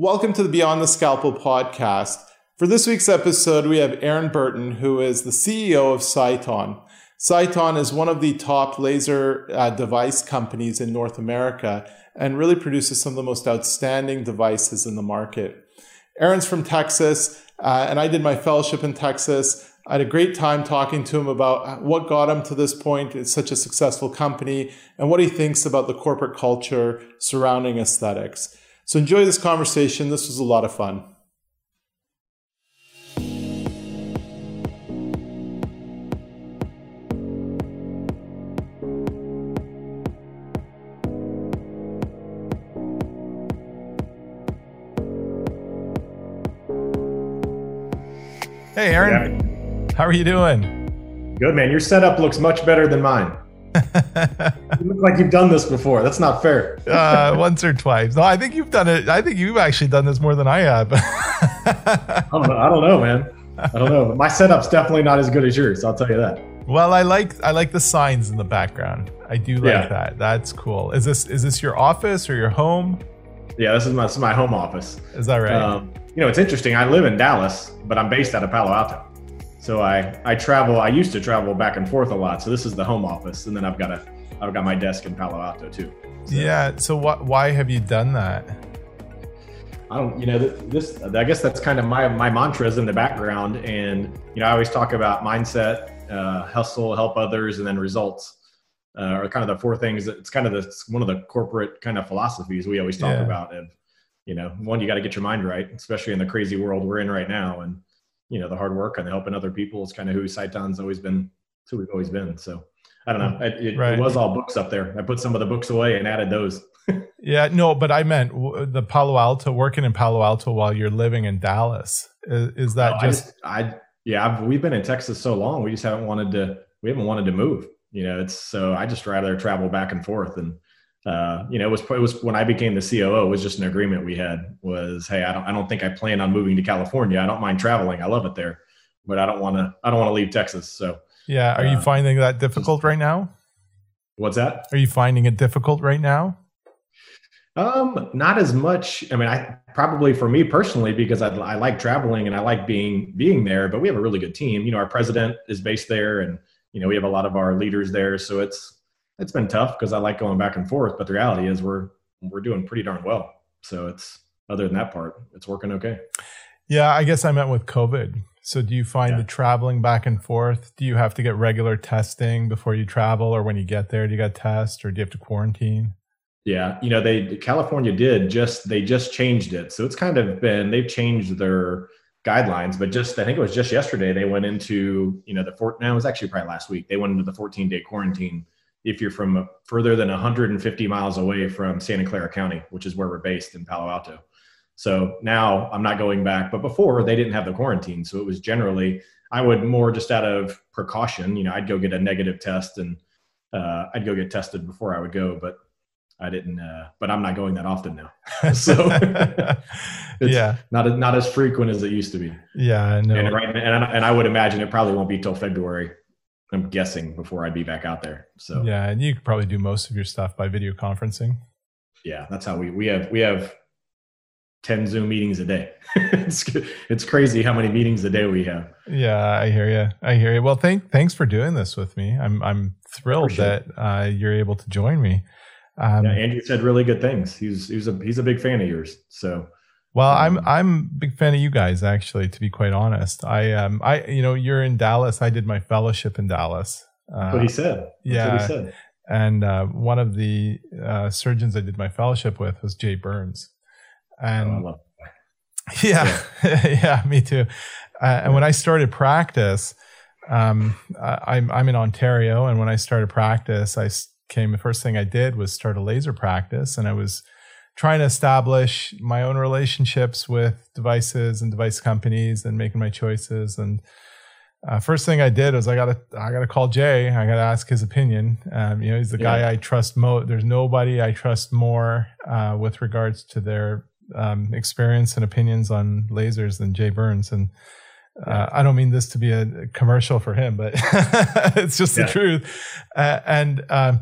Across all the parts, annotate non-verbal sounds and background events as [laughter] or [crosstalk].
Welcome to the Beyond the Scalpel podcast. For this week's episode, we have Aaron Burton, who is the CEO of Sciton. Sciton is one of the top laser uh, device companies in North America and really produces some of the most outstanding devices in the market. Aaron's from Texas, uh, and I did my fellowship in Texas. I had a great time talking to him about what got him to this point. It's such a successful company and what he thinks about the corporate culture surrounding aesthetics. So enjoy this conversation. This was a lot of fun. Hey, Aaron. How are you doing? Good, man. Your setup looks much better than mine. [laughs] you look like you've done this before. That's not fair. [laughs] uh, once or twice. No, I think you've done it. I think you've actually done this more than I have. [laughs] I, don't know, I don't know, man. I don't know. But my setup's definitely not as good as yours. I'll tell you that. Well, I like I like the signs in the background. I do like yeah. that. That's cool. Is this is this your office or your home? Yeah, this is my this is my home office. Is that right? Um, you know, it's interesting. I live in Dallas, but I'm based out of Palo Alto. So I I travel. I used to travel back and forth a lot. So this is the home office, and then I've got a I've got my desk in Palo Alto too. So, yeah. So what? Why have you done that? I don't. You know, this. I guess that's kind of my my mantras in the background, and you know, I always talk about mindset, uh, hustle, help others, and then results. Uh, are kind of the four things. That, it's kind of the one of the corporate kind of philosophies we always talk yeah. about. And, you know, one, you got to get your mind right, especially in the crazy world we're in right now, and you know the hard work and the helping other people is kind of who Sciton's always been. It's who we've always been. So I don't know. Hmm. It, it, right. it, was all books up there. I put some of the books away and added those. [laughs] yeah, no, but I meant the Palo Alto, working in Palo Alto while you're living in Dallas. Is, is that no, just... I, just, I yeah, I've, we've been in Texas so long. We just haven't wanted to. We haven't wanted to move. You know, it's so I just rather travel back and forth and uh, you know, it was it was when I became the COO. It was just an agreement we had. Was hey, I don't I don't think I plan on moving to California. I don't mind traveling. I love it there, but I don't want to I don't want to leave Texas. So yeah, are uh, you finding that difficult right now? What's that? Are you finding it difficult right now? Um, not as much. I mean, I probably for me personally because I, I like traveling and I like being being there. But we have a really good team. You know, our president is based there, and you know we have a lot of our leaders there. So it's it's been tough because I like going back and forth, but the reality is we're we're doing pretty darn well. So it's other than that part, it's working okay. Yeah, I guess I meant with COVID. So do you find yeah. the traveling back and forth? Do you have to get regular testing before you travel, or when you get there, do you got test, or do you have to quarantine? Yeah, you know, they California did just they just changed it, so it's kind of been they've changed their guidelines, but just I think it was just yesterday they went into you know the fort Now it was actually probably last week they went into the 14 day quarantine if you're from further than 150 miles away from Santa Clara County, which is where we're based in Palo Alto. So now I'm not going back, but before they didn't have the quarantine. So it was generally, I would more just out of precaution, you know, I'd go get a negative test and uh, I'd go get tested before I would go, but I didn't, uh, but I'm not going that often now. [laughs] so [laughs] yeah, not, not as frequent as it used to be. Yeah. No. And, right, and, and I would imagine it probably won't be till February I'm guessing before I'd be back out there. So yeah, and you could probably do most of your stuff by video conferencing. Yeah, that's how we we have we have ten Zoom meetings a day. [laughs] it's it's crazy how many meetings a day we have. Yeah, I hear you. I hear you. Well, thank thanks for doing this with me. I'm I'm thrilled that uh, you're able to join me. Um, yeah, Andrew said really good things. He's he's a he's a big fan of yours. So well, I'm I'm a big fan of you guys actually. To be quite honest, I um I you know you're in Dallas. I did my fellowship in Dallas. Uh, what he said. That's yeah. He said. And uh, one of the uh, surgeons I did my fellowship with was Jay Burns, and oh, [laughs] yeah, yeah, [laughs] yeah, me too. Uh, and when I started practice, um, I'm I'm in Ontario, and when I started practice, I came. The first thing I did was start a laser practice, and I was trying to establish my own relationships with devices and device companies and making my choices. And uh, first thing I did was I gotta I gotta call Jay. I gotta ask his opinion. Um, you know, he's the yeah. guy I trust most. There's nobody I trust more uh, with regards to their um, experience and opinions on lasers than Jay Burns. And uh, I don't mean this to be a commercial for him, but [laughs] it's just yeah. the truth. Uh, and um,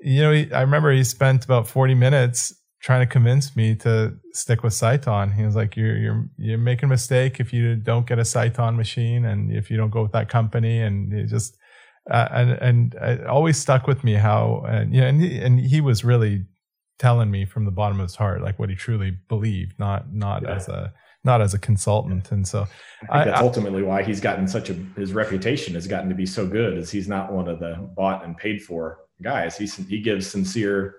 you know, he, I remember he spent about 40 minutes trying to convince me to stick with Sciton. He was like, "You're you're you're making a mistake if you don't get a Sciton machine, and if you don't go with that company." And it just uh, and and it always stuck with me how and you know, and he, and he was really telling me from the bottom of his heart like what he truly believed, not not yeah. as a not as a consultant. And so I think that's I, ultimately why he's gotten such a his reputation has gotten to be so good, is he's not one of the bought and paid for guys. He he gives sincere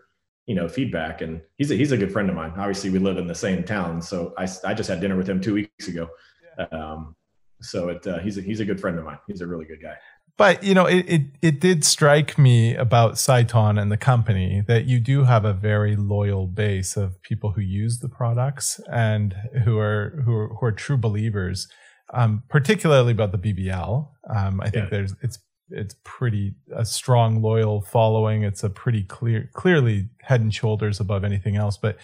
you know feedback and he's a, he's a good friend of mine. Obviously we live in the same town so i, I just had dinner with him two weeks ago. Um, so it uh, he's a, he's a good friend of mine. He's a really good guy. But you know it, it, it did strike me about Sciton and the company that you do have a very loyal base of people who use the products and who are who are, who are true believers um, particularly about the bbl um, i think yeah. there's it's it's pretty a strong loyal following. It's a pretty clear clearly head and shoulders above anything else but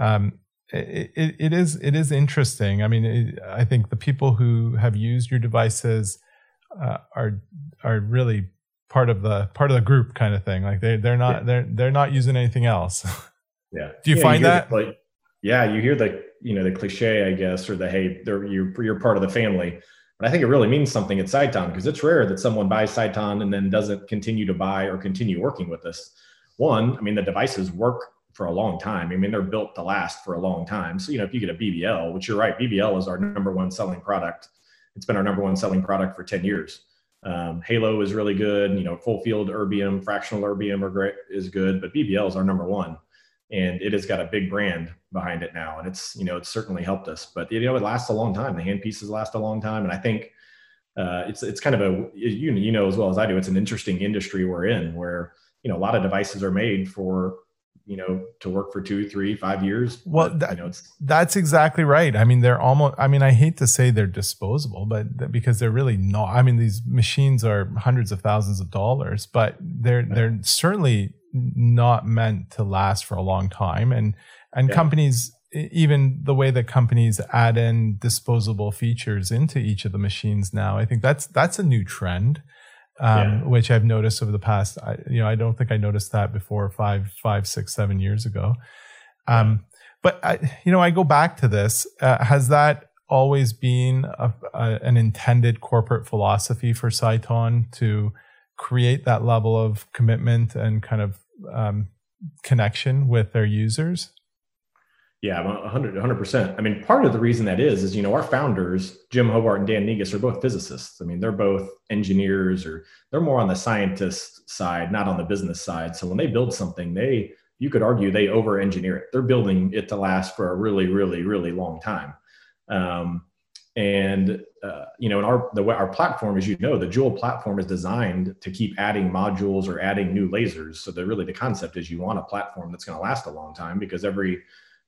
um it, it, it is it is interesting. I mean it, i think the people who have used your devices uh, are are really part of the part of the group kind of thing. Like they they're not yeah. they're they're not using anything else. [laughs] Yeah. Do you yeah, find you that? the, like yeah you hear the you know the cliche i guess or the hey they're you're, you're part of the family but I think it really means something at Sciton because it's rare that someone buys Sciton and then doesn't continue to buy or continue working with us. One, I mean, the devices work for a long time. I mean, they're built to last for a long time. So, you know, if you get a BBL, which you're right, BBL is our number one selling product. It's been our number one selling product for 10 years. Um, Halo is really good. You know, full field erbium, fractional erbium are great, is good, but BBL is our number one and it has got a big brand behind it now and it's you know it's certainly helped us but you know it lasts a long time. The hand pieces last a long time and i think uh, it's it's kind of a you you know as well as i do it's an interesting industry we're in where you know a lot of devices are made for you know to work for two three five years well but, that, you know, it's that's exactly right. I mean they're almost i mean i hate to say they're disposable but because they're really not i mean these machines are hundreds of thousands of dollars but they're they're certainly not meant to last for a long time. And and yeah. companies even the way that companies add in disposable features into each of the machines now i think that's that's a new trend um, yeah. which i've noticed over the past I, you know i don't think i noticed that before five five six seven years ago um, but I, you know i go back to this uh, has that always been a, a, an intended corporate philosophy for Sciton to create that level of commitment and kind of um, connection with their users? Yeah, 100 percent. I mean, part of the reason that is is you know our founders, Jim Hobart and Dan Negus, are both physicists. I mean, they're both engineers, or they're more on the scientist side, not on the business side. So when they build something, they you could argue they over engineer it. They're building it to last for a really, really, really long time. Um, and uh, you know, in our the way our platform, as you know, the Joule platform is designed to keep adding modules or adding new lasers. So the really the concept is you want a platform that's going to last a long time because every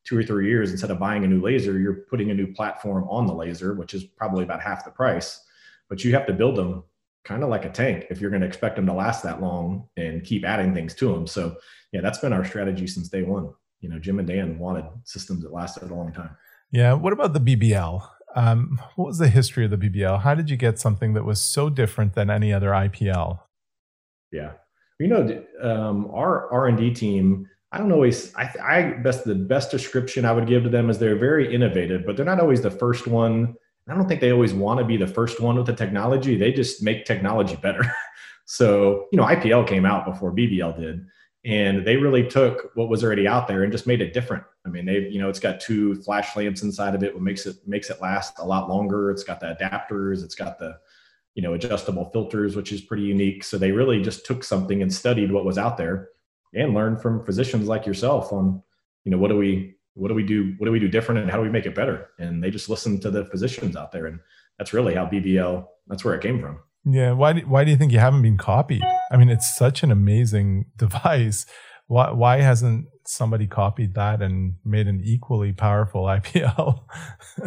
two or three years, instead of buying a new laser, you're putting a new platform on the laser, which is probably about half the price. But you have to build them kind of like a tank if you're going to expect them to last that long and keep adding things to them. So yeah, that's been our strategy since day one. You know, Jim and Dan wanted systems that lasted a long time. Yeah. What about the BBL? Um, what was the history of the BBL? How did you get something that was so different than any other IPL? Yeah, you know, um, our R and D team. I don't always. I, I best the best description I would give to them is they're very innovative, but they're not always the first one. I don't think they always want to be the first one with the technology. They just make technology better. [laughs] so you know, IPL came out before BBL did, and they really took what was already out there and just made it different. I mean, they you know it's got two flash lamps inside of it, what makes it makes it last a lot longer. It's got the adapters, it's got the you know adjustable filters, which is pretty unique. So they really just took something and studied what was out there and learn from physicians like yourself on you know what do we what do we do what do we do different and how do we make it better and they just listen to the physicians out there and that's really how bbl that's where it came from yeah why do, why do you think you haven't been copied i mean it's such an amazing [laughs] device why why hasn't somebody copied that and made an equally powerful [laughs] IPL?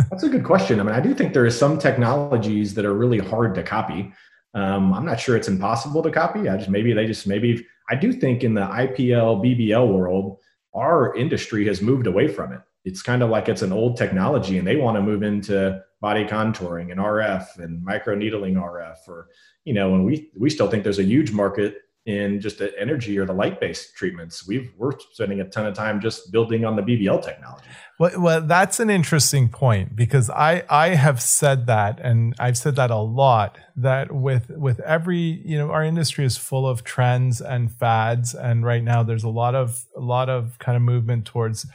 That's a good question. I mean, I do think there are some technologies that are really hard to copy. Um, I'm not sure it's impossible to copy. I just maybe they just maybe I do think in the IPL BBL world, our industry has moved away from it. It's kind of like it's an old technology, and they want to move into body contouring and RF and micro needling RF, or you know, and we we still think there's a huge market in just the energy or the light based treatments. We've we're spending a ton of time just building on the BBL technology. Well, well, that's an interesting point because I I have said that and I've said that a lot that with with every you know our industry is full of trends and fads and right now there's a lot of a lot of kind of movement towards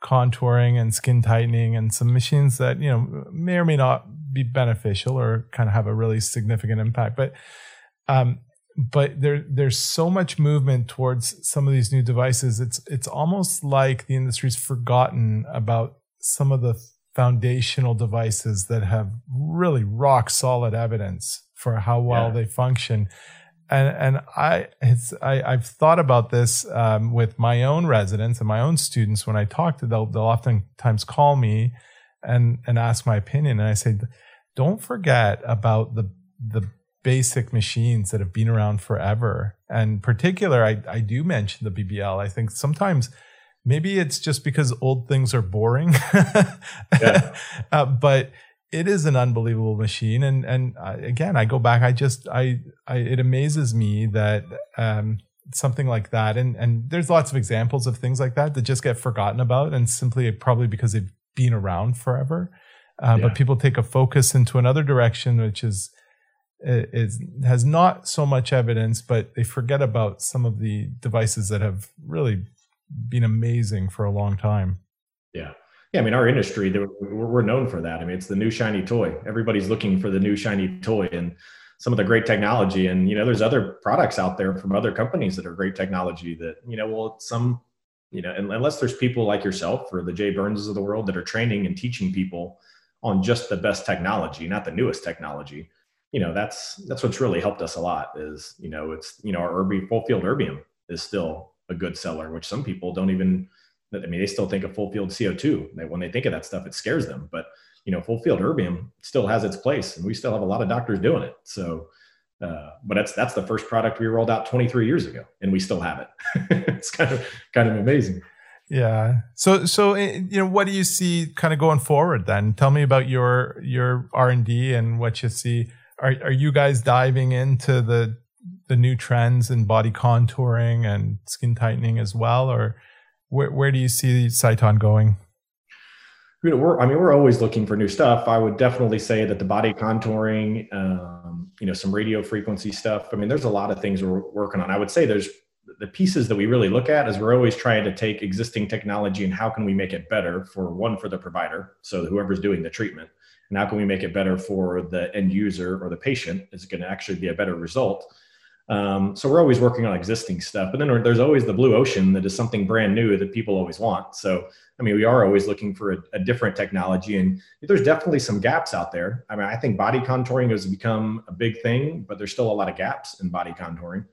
contouring and skin tightening and some machines that you know may or may not be beneficial or kind of have a really significant impact but um but there there's so much movement towards some of these new devices. It's it's almost like the industry's forgotten about some of the foundational devices that have really rock solid evidence for how well yeah. they function. And and I it's I I've thought about this um, with my own residents and my own students when I talk to them they'll oftentimes call me and and ask my opinion. And I say don't forget about the the basic machines that have been around forever. And particular I I do mention the BBL I think sometimes maybe it's just because old things are boring. [laughs] Yeah. uh, but it is an unbelievable machine. And and uh, again i go back i just I, I it amazes me that um, something like that. And and there's lots of examples of things like that that just get forgotten about and simply probably because they've been around forever. Uh, yeah. but people take a focus into another direction which is is has not so much evidence but they forget about some of the devices that have really been amazing for a long time yeah yeah, I mean, our industry, we're known for that. I mean, it's the new shiny toy. Everybody's looking for the new shiny toy and some of the great technology. And, you know, there's other products out there from other companies that are great technology that, you know, well, some, you know, unless there's people like yourself or the Jay Burns of the world that are training and teaching people on just the best technology, not the newest technology, you know, that's, that's what's really helped us a lot is, you know, it's, you know, our full field erbium is still a good seller, which some people don't even, I mean, they still think of full field CO2. They, when they think of that stuff, it scares them. But you know, full field erbium still has its place, and we still have a lot of doctors doing it. So, uh, but that's that's the first product we rolled out 23 years ago, and we still have it. [laughs] it's kind of kind of amazing. Yeah. So so eh, you know, what do you see kind of going forward? Then tell me about your your R and D and what you see. Are are you guys diving into the the new trends in body contouring and skin tightening as well, or where, where do you see Sciton going? You know, we're, I mean, we're always looking for new stuff. I would definitely say that the body contouring, um, you know, some radio frequency stuff. I mean, there's a lot of things we're working on. I would say there's the pieces that we really look at is we're always trying to take existing technology and how can we make it better for one for the provider, so whoever's doing the treatment, and how can we make it better for the end user or the patient is going to actually be a better result um, so we're always working on existing stuff, but then there's always the blue ocean that is something brand new that people always want. So, I mean, we are always looking for a, a different technology, and there's definitely some gaps out there. I mean, I think body contouring has become a big thing, but there's still a lot of gaps in body contouring.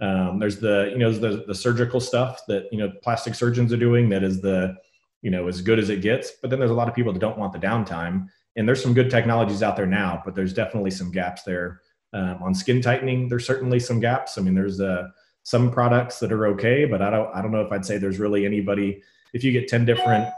Um, there's the you know the the surgical stuff that you know plastic surgeons are doing that is the you know as good as it gets, but then there's a lot of people that don't want the downtime. And there's some good technologies out there now, but there's definitely some gaps there. Um, on skin tightening, there's certainly some gaps. I mean, there's uh, some products that are okay, but I don't I don't know if I'd say there's really anybody. If you get ten different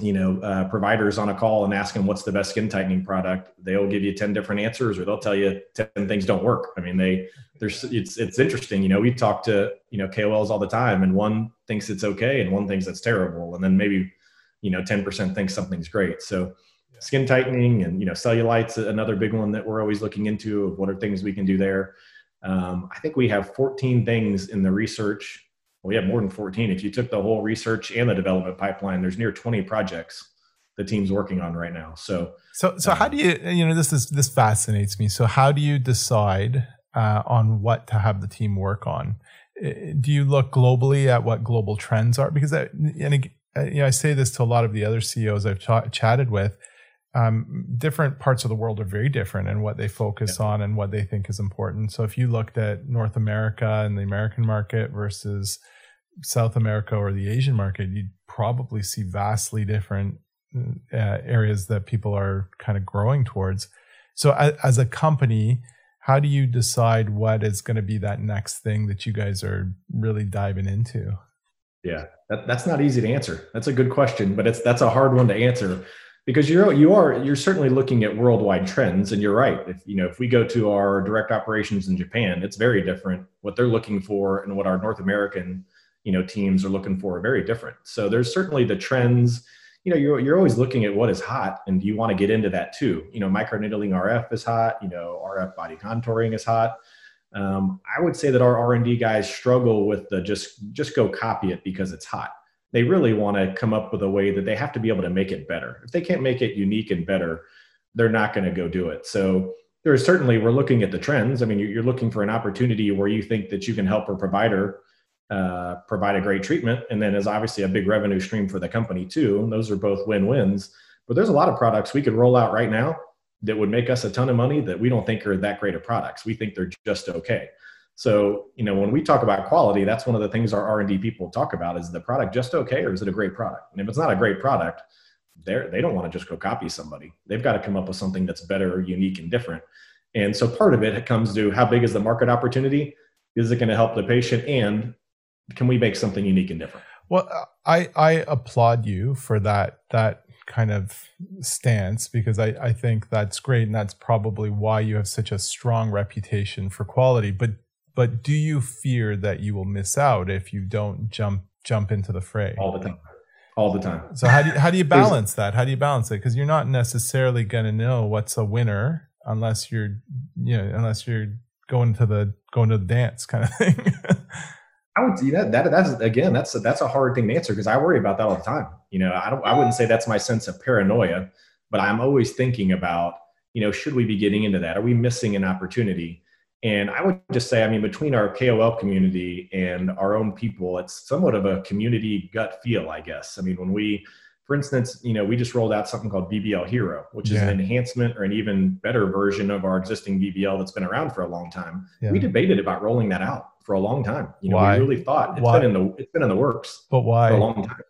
you know uh, providers on a call and ask them what's the best skin tightening product they'll give you 10 different answers or they'll tell you 10 things don't work. I mean they there's it's it's interesting. You know we talk to you know kols all the time and one thinks it's okay and one thinks it's terrible. And then maybe you know 10% thinks something's great. So skin tightening and you know cellulite's another big one that we're always looking into of what are things we can do there. Um, i think we have 14 things in the research. Well, we have more than 14 if you took the whole research and the development pipeline there's near 20 projects the team's working on right now. So so so um, how do you you know this is this fascinates me. So how do you decide uh, on what to have the team work on? Do you look globally at what global trends are? Because I, and you know, I say this to a lot of the other CEOs I've ch- chatted with um, different parts of the world are very different in what they focus yeah. on and what they think is important. So if you looked at North America and the American market versus South America or the Asian market, you'd probably see vastly different uh, areas that people are kind of growing towards. So as, as a company, how do you decide what is going to be that next thing that you guys are really diving into? Yeah, that, that's not easy to answer. That's a good question, but it's that's a hard one to answer because you're you are you're certainly looking at worldwide trends and you're right. If you know if we go to our direct operations in japan it's very different. What they're looking for and what our north american you know teams are looking for are very different. So there's certainly the trends. You know you're, you're always looking at what is hot and you want to get into that too. You know microneedling rf is hot you know rf body contouring is hot. Um, i would say that our r&d guys struggle with the just just go copy it because it's hot they really want to come up with a way that they have to be able to make it better. If they can't make it unique and better, they're not going to go do it. So there's certainly we're looking at the trends. I mean, you're looking for an opportunity where you think that you can help a provider uh, provide a great treatment, and then is obviously a big revenue stream for the company too. And those are both win-wins. But there's a lot of products we could roll out right now that would make us a ton of money that we don't think are that great of products. We think they're just okay. So, you know, when we talk about quality, that's one of the things our R&D people talk about is the product just okay or is it a great product? And if it's not a great product, they're, they don't want to just go copy somebody. They've got to come up with something that's better, unique, and different. And so part of it comes to how big is the market opportunity? Is it going to help the patient? And can we make something unique and different? Well, I, I applaud you for that, that kind of stance because I, I think that's great and that's probably why you have such a strong reputation for quality. But but do you fear that you will miss out if you don't jump jump into the fray? All the time. All the time. So how do you, how do you [laughs] balance that? How do you balance it? Because you're not necessarily going to know what's a winner unless you're you know unless you're going to the going to the dance kind of [laughs] thing. I would see that that that's again that's a, that's a hard thing to answer because I worry about that all the time. You know, I don't I wouldn't say that's my sense of paranoia, but I'm always thinking about you know should we be getting into that? Are we missing an opportunity? And I would just say, I mean, between our KOL community and our own people, it's somewhat of a community gut feel, I guess. I mean, when we, for instance, you know, we just rolled out something called BBL Hero, which is an enhancement or an even better version of our existing BBL that's been around for a long time. Yeah. We debated about rolling that out for a long time. You know, why? we really thought it's why? been in the it's been in the works. But why? For a long time.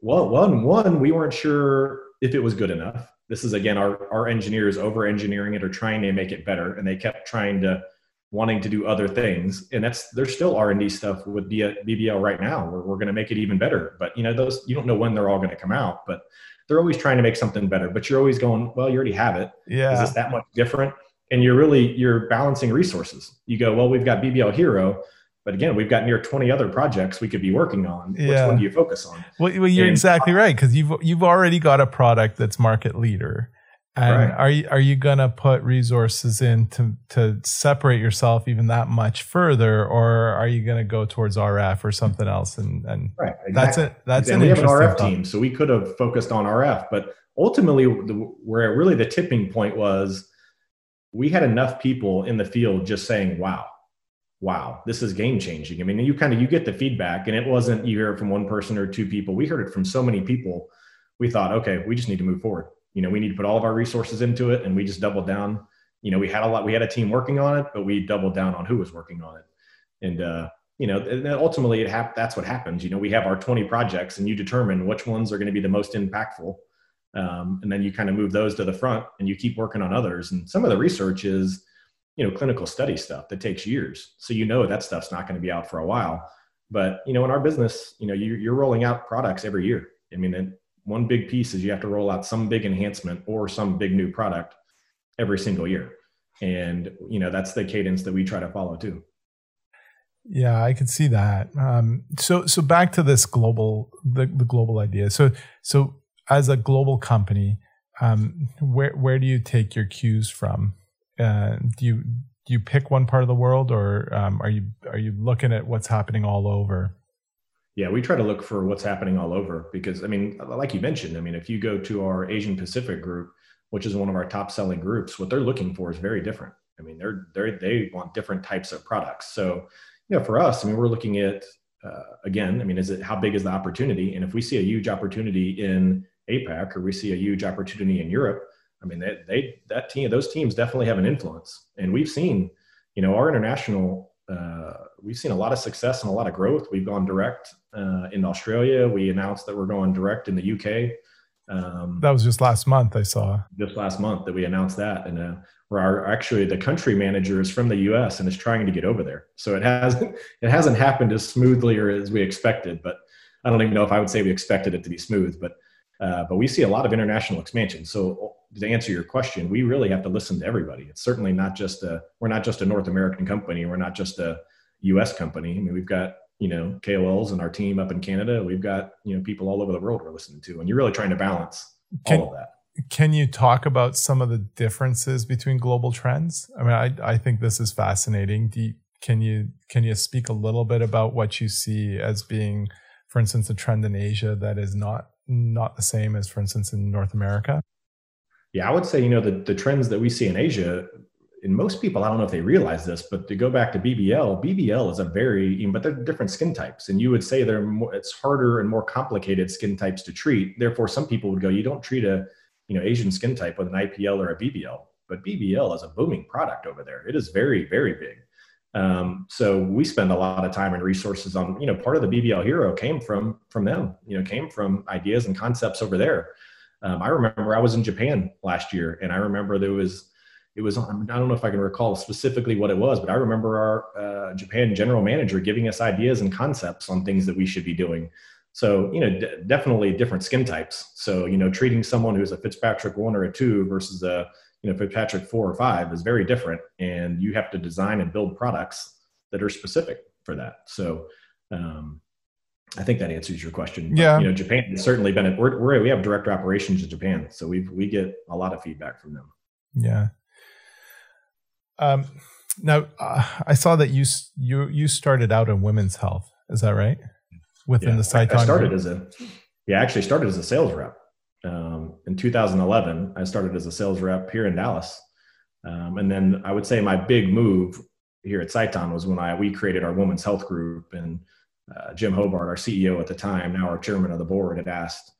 Well, one, one, we weren't sure if it was good enough this is again our, our engineers over engineering it or trying to make it better and they kept trying to wanting to do other things and that's there's still r&d stuff with bbl right now. Where we're going to make it even better but you know those you don't know when they're all going to come out but they're always trying to make something better but you're always going well you already have it. Yeah. Is this that much different? And you're really you're balancing resources. You go well we've got bbl hero but again, we've got near 20 other projects we could be working on. Yeah. Which one do you focus on? Well, well you're and, exactly right because you've you've already got a product that's market leader. And right. are you are you gonna put resources in to to separate yourself even that much further, or are you gonna go towards RF or something else? And and right, exactly. that's it. That's and we have an RF thought. team, so we could have focused on RF, but ultimately, the, where really the tipping point was, we had enough people in the field just saying, "Wow, wow, this is game changing. I mean, you kind of you get the feedback, and it wasn't you hear it from one person or two people. We heard it from so many people. We thought, okay, we just need to move forward. You know, we need to put all of our resources into it, and we just doubled down. You know, we had a lot. We had a team working on it, but we doubled down on who was working on it, and uh, you know, and ultimately, it hap- That's what happens. You know, we have our 20 projects, and you determine which ones are going to be the most impactful. Um, and then you kind of move those to the front and you keep working on others. And some of the research is you know clinical study stuff that takes years. So you know that stuff's not going to be out for a while. But you know in our business you know you, you're rolling out products every year. I mean one big piece is you have to roll out some big enhancement or some big new product every single year. And you know that's the cadence that we try to follow too. Yeah i can see that. Um, so so back to this global the, the global idea. So so as a global company um, where where do you take your cues from uh, do you do you pick one part of the world, or um, are you are you looking at what's happening all over? Yeah, we try to look for what's happening all over because I mean, like you mentioned, I mean, if you go to our Asian Pacific group, which is one of our top selling groups, what they're looking for is very different. I mean, they're they they want different types of products. So, know, for us, I mean, we're looking at uh, again, I mean, is it how big is the opportunity? And if we see a huge opportunity in APAC or we see a huge opportunity in Europe, I mean, they, they that team, those teams definitely have an influence, and we've seen, you know, our international, uh, we've seen a lot of success and a lot of growth. We've gone direct uh, in Australia. We announced that we're going direct in the UK. Um, that was just last month. I saw just last month that we announced that, and uh, where our actually the country manager is from the U.S. and is trying to get over there. So it hasn't [laughs] it hasn't happened as smoothly or as we expected, but I don't even know if I would say we expected it to be smooth, but Uh, but we see a lot of international expansion. So to answer your question, we really have to listen to everybody. It's certainly not just a we're not just a North American company. We're not just a U.S. company. I mean, we've got you know KOLs and our team up in Canada. We've got you know people all over the world we're listening to, and you're really trying to balance can, all of that. Can you talk about some of the differences between global trends? I mean, I I think this is fascinating. You, can you can you speak a little bit about what you see as being, for instance, a trend in Asia that is not not the same as, for instance, in North America? Yeah, I would say you know the the trends that we see in Asia and most people, I don't know if they realize this, but to go back to BBL, BBL is a very, but they're different skin types. And you would say they're more, it's harder and more complicated skin types to treat. Therefore, some people would go, you don't treat a, you know, Asian skin type with an IPL or a BBL, but BBL is a booming product over there. It is very, very big. Um, so we spend a lot of time and resources on, you know, part of the BBL hero came from, from them, you know, came from ideas and concepts over there. Um, I remember I was in Japan last year and I remember there was, it was I don't know if I can recall specifically what it was, but I remember our uh, Japan general manager giving us ideas and concepts on things that we should be doing. So you know, d- definitely different skin types. So you know, treating someone who's a Fitzpatrick one or a two versus a you know Fitzpatrick four or five is very different, and you have to design and build products that are specific for that. So. Um, I think that answers your question. But, yeah. You know, Japan has certainly been. A, we're, we're, we have direct operations in Japan, so we we get a lot of feedback from them. Yeah. Um, now, uh, I saw that you you you started out in women's health. Is that right? Within yeah, the site. I, I started group? as a yeah, I actually started as a sales rep. Um, in 2011, I started as a sales rep here in Dallas, um, and then I would say my big move here at Sciton was when I we created our women's health group, and uh, Jim Hobart, our CEO at the time, now our chairman of the board, had asked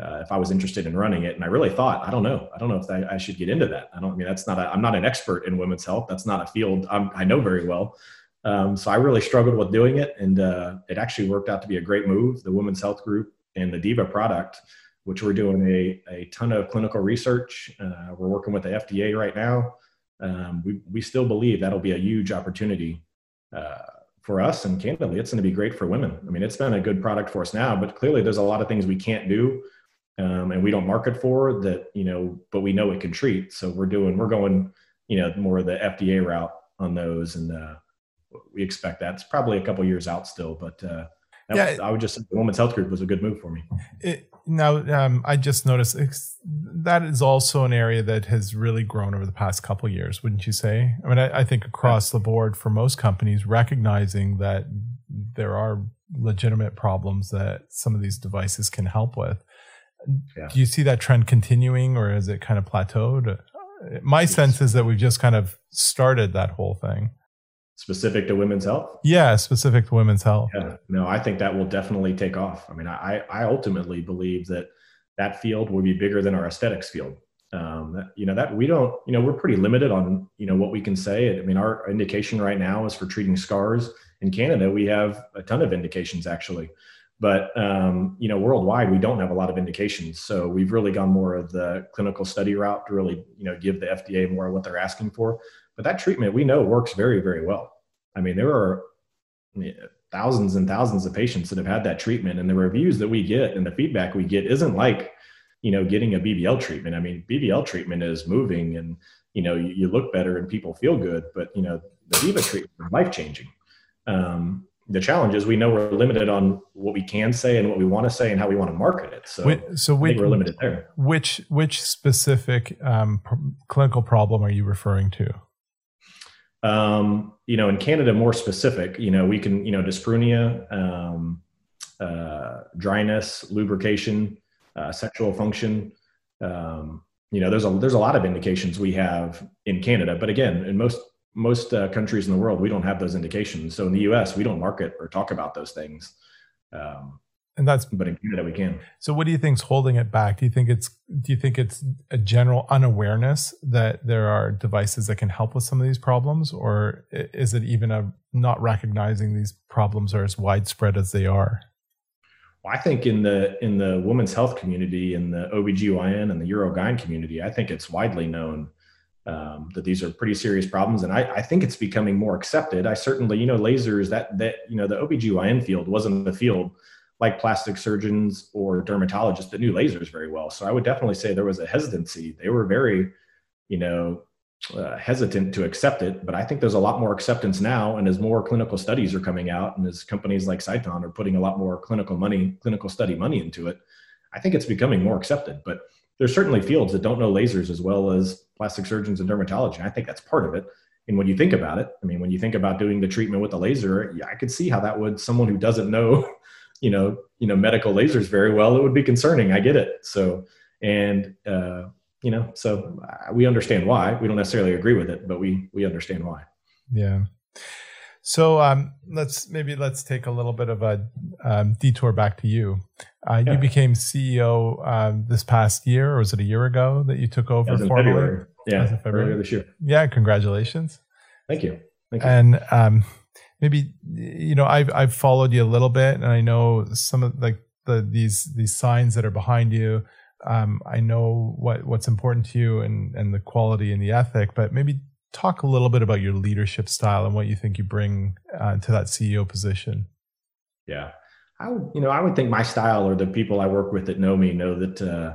uh, if I was interested in running it. And I really thought, I don't know, I don't know if I, I should get into that. I don't I mean that's not. i am not an expert in women's health. That's not a field I'm, i know very well. Um, so I really struggled with doing it, and uh, it actually worked out to be a great move. The women's health group and the Diva product, which we're doing a, a ton of clinical research. Uh, we're working with the FDA right now. Um, we we still believe that'll be a huge opportunity. Uh, for us and candidly it's going to be great for women. I mean it's been a good product for us now but clearly there's a lot of things we can't do um, and we don't market for that you know but we know it can treat. So we're doing we're going you know more of the fda route on those and uh, we expect that. It's probably a couple years out still but uh, yeah, was, I would just say the women's health group was a good move for me. It, now, um, I just noticed that is also an area that has really grown over the past couple years, wouldn't you say? I mean, I, I think across yeah. the board for most companies, recognizing that there are legitimate problems that some of these devices can help with. Yeah. Do you see that trend continuing or is it kind of plateaued? My sense is that we've just kind of started that whole thing. Specific to women's health? Yeah, specific to women's health. Yeah, no, I think that will definitely take off. I mean, I, I ultimately believe that that field will be bigger than our aesthetics field. Um, you know that we don't, you know, we're pretty limited on, you know, what we can say. I mean, our indication right now is for treating scars. In Canada, we have a ton of indications actually but um, you know worldwide we don't have a lot of indications. So we've really gone more of the clinical study route to really you know give the fda more of what they're asking for. But that treatment we know works very very well. I mean there are thousands and thousands of patients that have had that treatment and the reviews that we get and the feedback we get isn't like you know getting a bbl treatment. I mean bbl treatment is moving and you know you, you look better and people feel good but you know the diva treatment is life changing um, the challenge is we know we're limited on what we can say and what we want to say and how we want to market it. So, so which, we're limited there. Which which specific um, clinical problem are you referring to? Um, you know, in Canada, more specific. You know, we can you know dyspareunia, um, uh, dryness, lubrication, uh, sexual function. Um, you know, there's a there's a lot of indications we have in Canada, but again, in most most uh, countries in the world, we don't have those indications. So in the U.S., we don't market or talk about those things. Um, and that's but in Canada we can. So what do you think is holding it back? Do you think it's do you think it's a general unawareness that there are devices that can help with some of these problems, or is it even a not recognizing these problems are as widespread as they are? Well, I think in the in the women's health community, in the OBGYN and the Urogyn community, I think it's widely known um, that these are pretty serious problems. And I, I, think it's becoming more accepted. I certainly, you know, lasers that, that, you know, the OBGYN field wasn't the field like plastic surgeons or dermatologists that knew lasers very well. So I would definitely say there was a hesitancy. They were very, you know, uh, hesitant to accept it, but I think there's a lot more acceptance now. And as more clinical studies are coming out, and as companies like Sciton are putting a lot more clinical money, clinical study money into it, I think it's becoming more accepted. But there's certainly fields that don't know lasers as well as plastic surgeons and dermatology. I think that's part of it. And when you think about it, I mean, when you think about doing the treatment with the laser, yeah, I could see how that would someone who doesn't know, [laughs] you know, you know, medical lasers very well, it would be concerning. I get it. So, and uh, you know, so uh, we understand why. We don't necessarily agree with it, but we we understand why. Yeah. So um, let's maybe let's take a little bit of a um, detour back to you. Uh, yeah. You became CEO um, this past year, or was it a year ago that you took over As formally? February. Yeah, As February this year. Yeah, congratulations. Thank you. Thank you. And um, maybe you know I've I've followed you a little bit, and I know some of like the these these signs that are behind you um, I know what what's important to you and and the quality and the ethic, but maybe talk a little bit about your leadership style and what you think you bring uh, to that CEO position. Yeah, I would you know I would think my style or the people I work with that know me know that uh,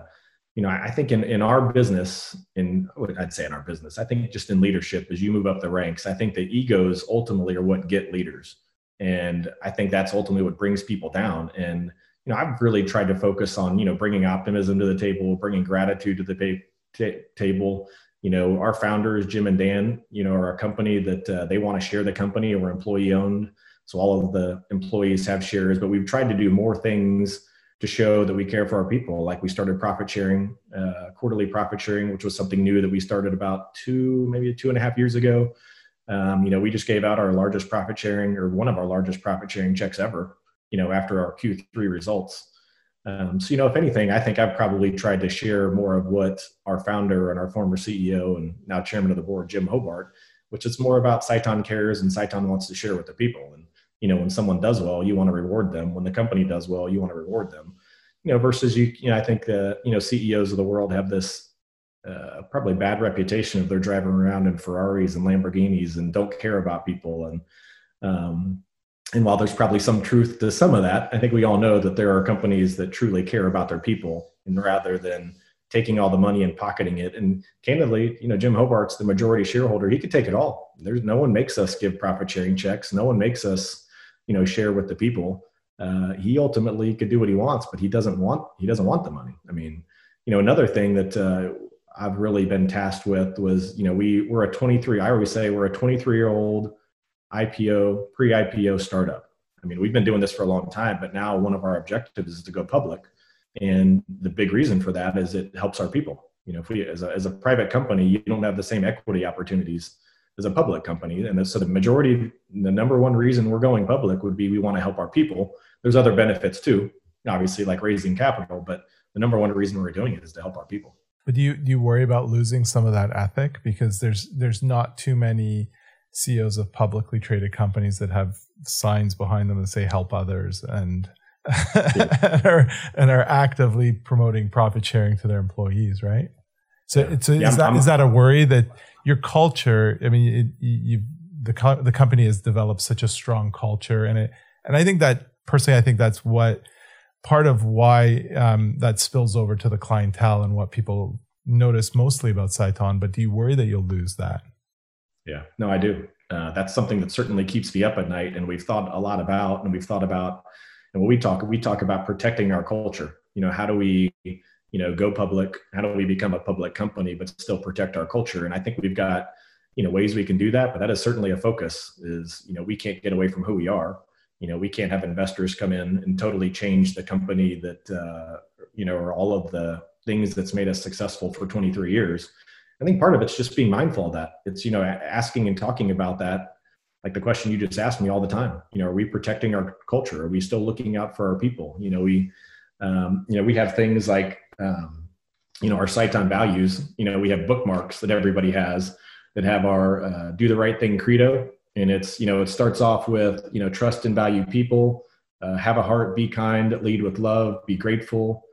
you know I think in in our business in I'd say in our business I think just in leadership as you move up the ranks I think the egos ultimately are what get leaders and I think that's ultimately what brings people down and you know, I've really tried to focus on, you know, bringing optimism to the table, bringing gratitude to the ta- table. You know, our founders, Jim and Dan, you know, are a company that uh, they want to share the company. We're employee owned. So all of the employees have shares, but we've tried to do more things to show that we care for our people. Like we started profit sharing, uh, quarterly profit sharing, which was something new that we started about two, maybe two and a half years ago. Um, you know, we just gave out our largest profit sharing or one of our largest profit sharing checks ever you know, after our Q3 results. Um, so, you know, if anything, I think I've probably tried to share more of what our founder and our former CEO and now chairman of the board, Jim Hobart, which is more about Sciton cares and Sciton wants to share with the people. And, you know, when someone does well, you want to reward them. When the company does well, you want to reward them. You know, versus you, you know, I think the, you know, CEOs of the world have this uh, probably bad reputation of they're driving around in Ferraris and Lamborghinis and don't care about people. And, um, and while there's probably some truth to some of that, I think we all know that there are companies that truly care about their people, and rather than taking all the money and pocketing it. And candidly, you know, Jim Hobart's the majority shareholder. He could take it all. There's no one makes us give profit sharing checks. No one makes us, you know, share with the people. Uh, he ultimately could do what he wants, but he doesn't want he doesn't want the money. I mean, you know, another thing that uh, I've really been tasked with was, you know, we we're a 23. I always say we're a 23 year old IPO, pre IPO startup. I mean, we've been doing this for a long time, but now one of our objectives is to go public. And the big reason for that is it helps our people. You know, if we, as a, as a private company, you don't have the same equity opportunities as a public company. And so the majority, the number one reason we're going public would be we want to help our people. There's other benefits too, obviously, like raising capital, but the number one reason we're doing it is to help our people. But do you do you worry about losing some of that ethic because there's there's not too many CEOs of publicly traded companies that have signs behind them that say help others and [laughs] and, are, and are actively promoting profit sharing to their employees, right? So, yeah. it's a, yeah, is that I'm, is that a worry that your culture? I mean, it, you the co- the company has developed such a strong culture, and it and I think that personally, I think that's what part of why um, that spills over to the clientele and what people notice mostly about Sciton. But do you worry that you'll lose that? Yeah, no, I do. Uh, that's something that certainly keeps me up at night, and we've thought a lot about, and we've thought about, and when we talk, we talk about protecting our culture. You know, how do we, you know, go public? How do we become a public company but still protect our culture? And I think we've got, you know, ways we can do that. But that is certainly a focus. Is you know, we can't get away from who we are. You know, we can't have investors come in and totally change the company that, uh, you know, or all of the things that's made us successful for 23 years I think part of it's just being mindful of that. It's, you know, asking and talking about that. Like the question you just asked me all the time, you know, are we protecting our culture? Are we still looking out for our people? You know, we, um, you know, we have things like, um, you know, our Sciton values, you know, we have bookmarks that everybody has that have our uh, do the right thing credo. And it's, you know, it starts off with, you know, trust and value people, uh, have a heart, be kind, lead with love, be grateful,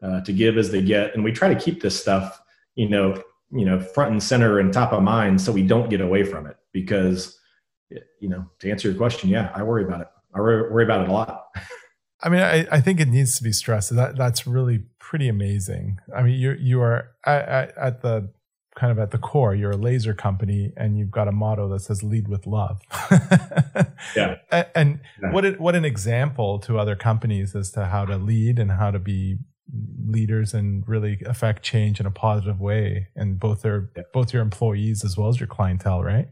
uh, to give as they get. And we try to keep this stuff, you know, you know front and center and top of mind so we don't get away from it because you know to answer your question yeah i worry about it i worry about it a lot I mean, I, I think it needs to be stressed. That that's really pretty amazing. I mean, you you are at, at, the kind of at the core. You're a laser company, and you've got a motto that says "Lead with love." [laughs] yeah. And, yeah. what what an example to other companies as to how to lead and how to be leaders and really affect change in a positive way, and both their yeah. both your employees as well as your clientele, right?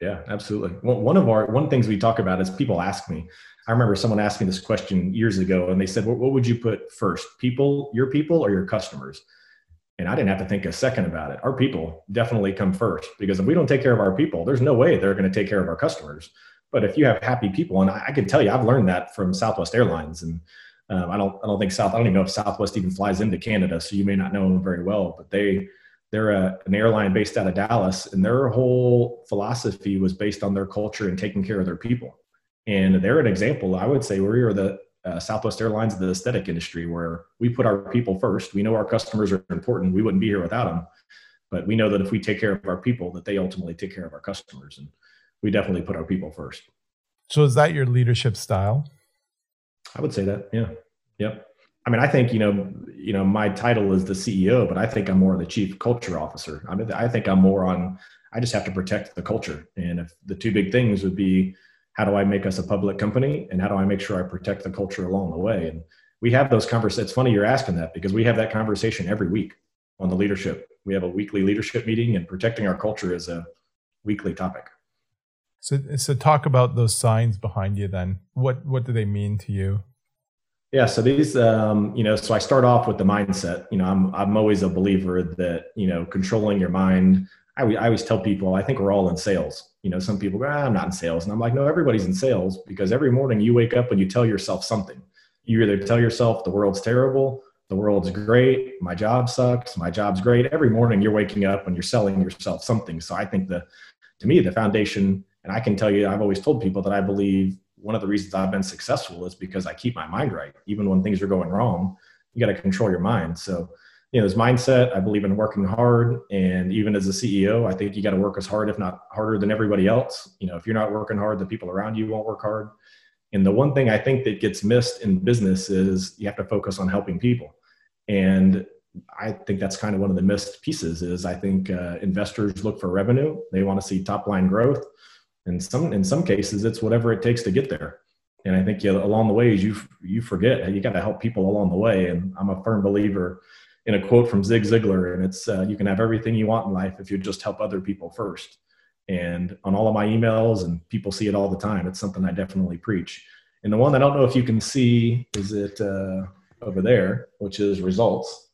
Yeah, absolutely. one of our one things we talk about is people ask me. I remember someone asked me this question years ago, and they said, "What, what would you put first, people, your people, or your customers?" And I didn't have to think a second about it. Our people definitely come first because if we don't take care of our people, there's no way they're going to take care of our customers. But if you have happy people, and I, I can tell you, I've learned that from Southwest Airlines, and um, I don't, I don't think South, I don't even know if Southwest even flies into Canada, so you may not know them very well, but they they're a, an airline based out of Dallas, and their whole philosophy was based on their culture and taking care of their people. And they're an example. I would say we are the uh, Southwest Airlines of the aesthetic industry, where we put our people first. We know our customers are important. We wouldn't be here without them, but we know that if we take care of our people, that they ultimately take care of our customers, and we definitely put our people first. So, is that your leadership style? I would say that. Yeah. Yep. I mean, I think you know, you know, my title is the CEO, but I think I'm more the chief culture officer. I mean, I think I'm more on. I just have to protect the culture, and if the two big things would be, how do I make us a public company, and how do I make sure I protect the culture along the way? And we have those conversations. It's funny you're asking that because we have that conversation every week on the leadership. We have a weekly leadership meeting, and protecting our culture is a weekly topic. So, so talk about those signs behind you. Then, what what do they mean to you? Yeah, so these, um, you know, so I start off with the mindset. You know, I'm I'm always a believer that you know controlling your mind. I, I always tell people I think we're all in sales. You know, some people go, ah, I'm not in sales, and I'm like, no, everybody's in sales because every morning you wake up and you tell yourself something. You either tell yourself the world's terrible, the world's great, my job sucks, my job's great. Every morning you're waking up and you're selling yourself something. So I think the, to me, the foundation, and I can tell you, I've always told people that I believe one of the reasons I've been successful is because I keep my mind right. Even when things are going wrong, you got to control your mind. So, you know, this mindset, I believe in working hard. And even as a CEO, I think you got to work as hard, if not harder than everybody else. You know, if you're not working hard, the people around you won't work hard. And the one thing I think that gets missed in business is you have to focus on helping people. And I think that's kind of one of the missed pieces is I think uh, investors look for revenue. They want to see top line growth and some in some cases it's whatever it takes to get there. And i think you along the ways you you forget you got to help people along the way. And i'm a firm believer in a quote from Zig Ziglar and it's uh, you can have everything you want in life if you just help other people first. And on all of my emails and people see it all the time it's something i definitely preach. And the one i don't know if you can see is it uh, over there which is results.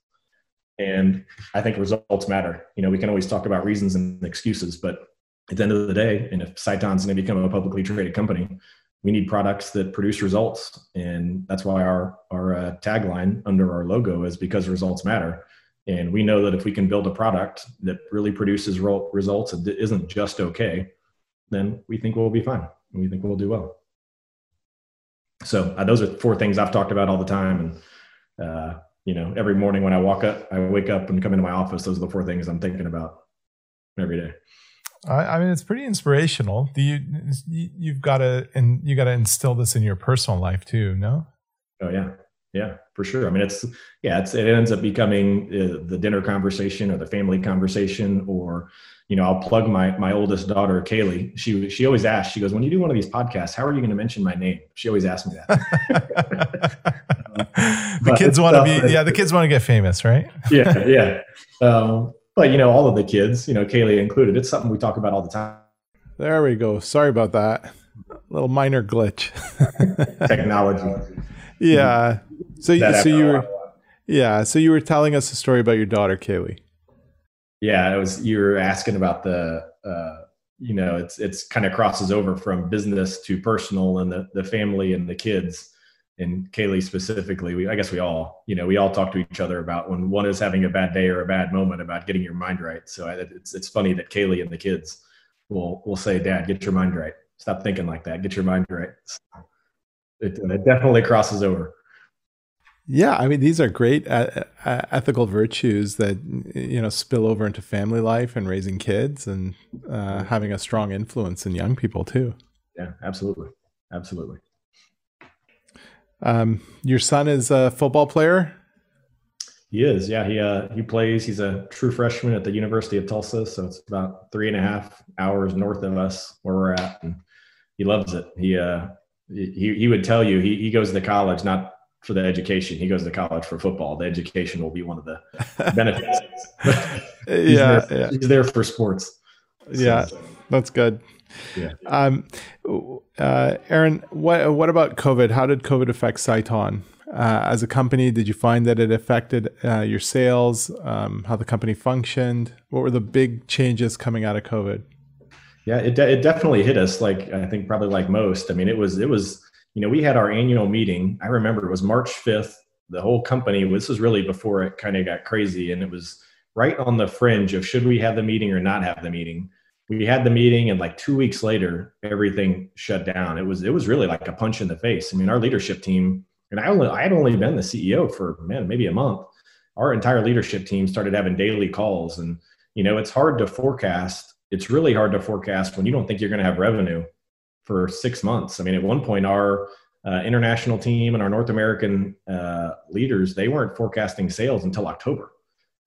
And i think results matter. You know we can always talk about reasons and excuses but at the end of the day, and if Sciton's going to become a publicly traded company, we need products that produce results, and that's why our our uh, tagline under our logo is because results matter. And we know that if we can build a product that really produces results that isn't just okay, then we think we'll be fine. and We think we'll do well. So uh, those are four things I've talked about all the time, and uh, you know, every morning when I walk up, I wake up and come into my office. Those are the four things I'm thinking about every day. I, I mean, it's pretty inspirational. Do you you've got to and you got to instill this in your personal life too? No. Oh yeah, yeah, for sure. I mean, it's yeah, it's it ends up becoming uh, the dinner conversation or the family conversation, or you know, I'll plug my my oldest daughter, Kaylee. She she always asks. She goes, "When you do one of these podcasts, how are you going to mention my name?" She always asks me that. [laughs] the kids want to be yeah, the kids want to get famous, right? yeah, yeah. Um, but you know, all of the kids, you know, Kaylee included, it's something we talk about all the time. There we go. Sorry about that. A little minor glitch. [laughs] Technology. Yeah. So, so you were, yeah. So you were telling us a story about your daughter, Kaylee. Yeah, it was. You were asking about the, uh, you know, it's it's kind of crosses over from business to personal and the the family and the kids and Kaylee specifically, we, I guess we all, you know, we all talk to each other about when one is having a bad day or a bad moment about getting your mind right. So I, it's, it's funny that Kaylee and the kids will, will say, dad, get your mind right. Stop thinking like that. Get your mind right. So it, it definitely crosses over. Yeah, I mean these are great uh, uh, ethical virtues that you know spill over into family life and raising kids and uh, having a strong influence in young people too. Yeah, absolutely, absolutely. Um, your son is a football player. He is, yeah. He uh, he plays. He's a true freshman at the University of Tulsa, so it's about three and a half hours north of us where we're at, and he loves it. He uh, he he would tell you he he goes to college not for the education. He goes to college for football. The education will be one of the [laughs] benefits. [laughs] he's yeah, there, yeah, he's there for sports. So, yeah, that's good. Yeah. Um, uh, Aaron, what what about COVID? How did COVID affect Sciton? Uh, as a company, did you find that it affected uh, your sales? Um, how the company functioned? What were the big changes coming out of COVID? Yeah, it de- it definitely hit us. Like I think probably like most. I mean, it was it was you know we had our annual meeting. I remember it was March fifth. The whole company. This was really before it kind of got crazy, and it was right on the fringe of should we have the meeting or not have the meeting. We had the meeting, and like two weeks later, everything shut down. It was it was really like a punch in the face. I mean, our leadership team and I only I had only been the CEO for man maybe a month. Our entire leadership team started having daily calls, and you know it's hard to forecast. It's really hard to forecast when you don't think you're going to have revenue for six months. I mean, at one point, our uh, international team and our North American uh, leaders they weren't forecasting sales until October.